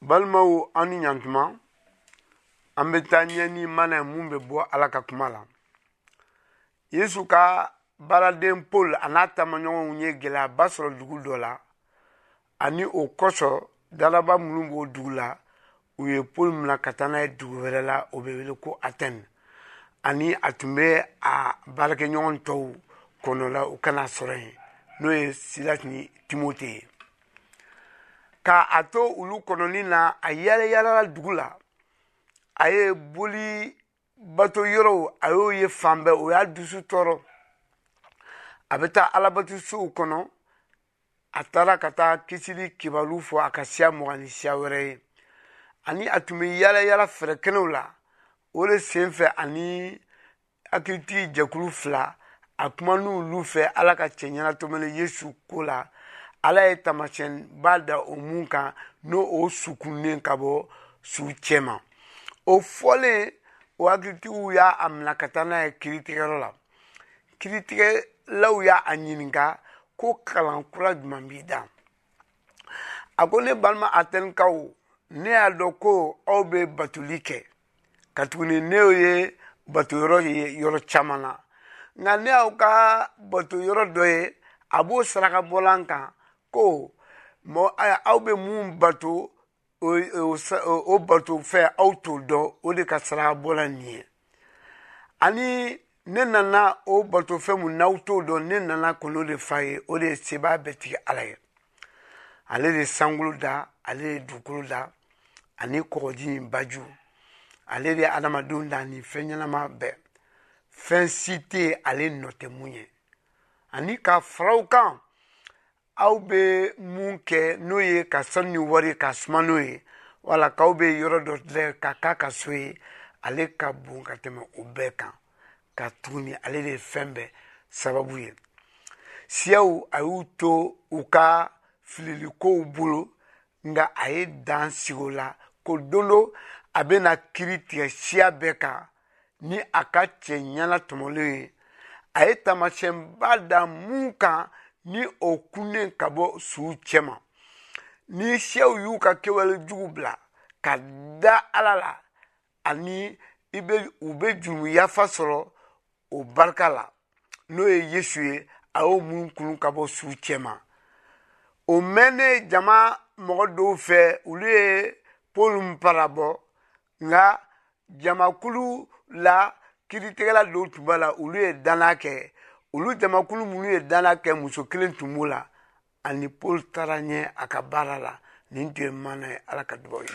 balimaw aw ni ɲantuma an bɛ taa ɲɛ ni mana ye mun bɛ bɔ ala ka kuma la yesu ka baaraden paul an'a taamaɲɔgɔnw ye gɛlɛyaba sɔrɔ dugu dɔ la ani o kosɔn dalaba minnu b'o dugu la u ye paul minɛ ka taa n'a ye dugu wɛrɛ la o bɛ wele ko atɛne ani a tun bɛ a baarakɛɲɔgɔn tɔw kɔnɔ la u kana sɔrɔ yen n'o ye silas ni timote ye ka a to olu kɔnɔni na a yaalayaalala dugu la a ye boli bato yɔrɔw a y'o ye fan bɛɛ o y'a dusu tɔɔrɔ a bɛ taa alabato sow kɔnɔ a taara ka taa kisili kibaru fɔ a ka siya mɔgɔ ni siya wɛrɛ ye ani a tun bɛ yaala yaala fɛɛrɛ kɛnɛw la o de senfɛ ani hakilitigi jɛkulu fila a kuma n'olu fɛ ala ka cɛ ɲɛnatomɛlen yesu ko la ala ye taamasiyɛnba da o mun kan n'o o sukunnen ka bɔ su cɛma o fɔlen o hakilitigiw y'a a minɛ ka taa n'a ye kiritigɛyɔrɔ la kiritigɛlaw y'a a ɲininka ko kalan kura jumɛn b'i dan a ko ne balima atɛnkaw ne y'a dɔn ko aw bɛ batoli kɛ ka tuguni ne ye bato yɔrɔ ye yɔrɔ caman na nka ne y'aw ka bato yɔrɔ dɔ ye a b'o saraka bɔlan kan ko mɔgɔ aw bɛ mun bato o bato fɛ aw t'o dɔn o de ka saraka bɔlan nin ye ani ne nana o batofɛn mun n'aw t'o dɔn ne nana k'olu de fa ye o de ye sebaa bɛɛ tigi ala ye ale de sankolo da ale de dugukolo da ani kɔgɔji ni baju ale de adamadenw da ni fɛn ɲɛnama bɛɛ fɛn si tɛ ale nɔ tɛ mun ye ani ka faraw kan aw bɛ mun kɛ n'o ye ka sanu ni wari ka suma n'o ye wala k'aw bɛ yɔrɔ dɔ dilan ka k'a ka so ye ale ka bon ka tɛmɛ o bɛɛ kan ka tuguni ale de ye fɛn bɛɛ sababu ye siyaw a y'u to u ka fililikow bolo nka a ye dan sigi o la ko don dɔ a bɛna kiri tigɛ siya bɛɛ kan ni a ka cɛ ɲɛna tɔmɔlen ye a ye taamasiyɛnba da mun kan ni o kunnen ka bɔ suw cɛma ni sɛw y'u ka kɛwale jugu bila ka da ala la ani i bɛ u bɛ juru yafa sɔrɔ o barika la n'o ye yesu ye a y'o mun kun ka bɔ suw cɛma o mɛnnen jama mɔgɔ dɔw fɛ olu ye paul parabɔ nka jamakulu la kiritigɛla dɔw tun b'a la olu ye danna kɛ olu jamakulu minnu ye danna kɛ muso kelen tun b'o la ani paul taara ɲɛ a ka baara la nin tun ye mana ye ala ka dubaw ye